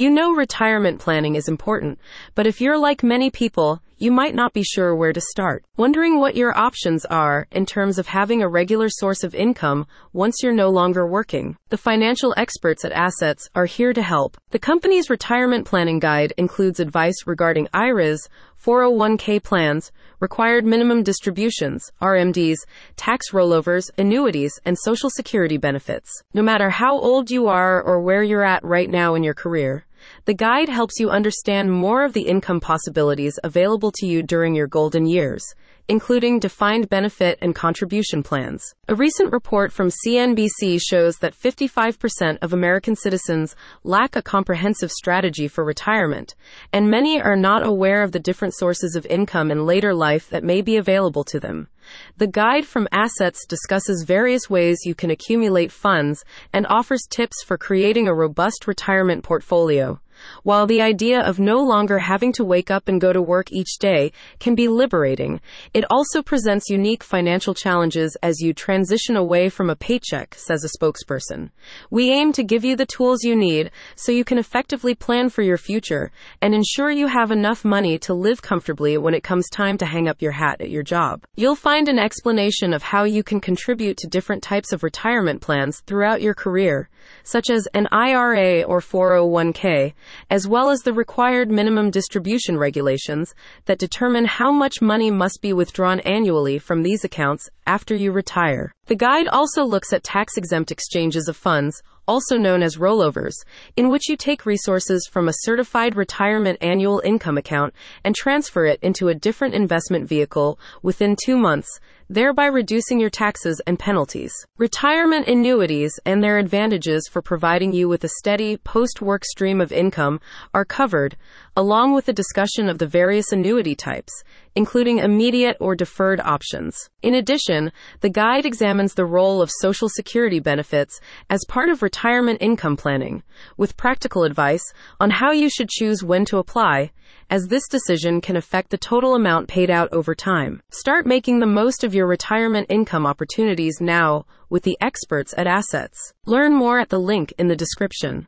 You know retirement planning is important, but if you're like many people, you might not be sure where to start. Wondering what your options are in terms of having a regular source of income once you're no longer working. The financial experts at Assets are here to help. The company's retirement planning guide includes advice regarding IRAs, 401k plans, required minimum distributions, RMDs, tax rollovers, annuities, and social security benefits. No matter how old you are or where you're at right now in your career, the guide helps you understand more of the income possibilities available to you during your golden years, including defined benefit and contribution plans. A recent report from CNBC shows that 55% of American citizens lack a comprehensive strategy for retirement, and many are not aware of the different sources of income in later life that may be available to them. The guide from Assets discusses various ways you can accumulate funds and offers tips for creating a robust retirement portfolio. While the idea of no longer having to wake up and go to work each day can be liberating, it also presents unique financial challenges as you transition away from a paycheck, says a spokesperson. We aim to give you the tools you need so you can effectively plan for your future and ensure you have enough money to live comfortably when it comes time to hang up your hat at your job. You'll find an explanation of how you can contribute to different types of retirement plans throughout your career, such as an IRA or 401k as well as the required minimum distribution regulations that determine how much money must be withdrawn annually from these accounts after you retire. The guide also looks at tax exempt exchanges of funds, also known as rollovers, in which you take resources from a certified retirement annual income account and transfer it into a different investment vehicle within two months, thereby reducing your taxes and penalties. Retirement annuities and their advantages for providing you with a steady post work stream of income are covered, along with a discussion of the various annuity types, including immediate or deferred options. In addition, the guide examines the role of Social Security benefits as part of retirement income planning, with practical advice on how you should choose when to apply, as this decision can affect the total amount paid out over time. Start making the most of your retirement income opportunities now with the experts at Assets. Learn more at the link in the description.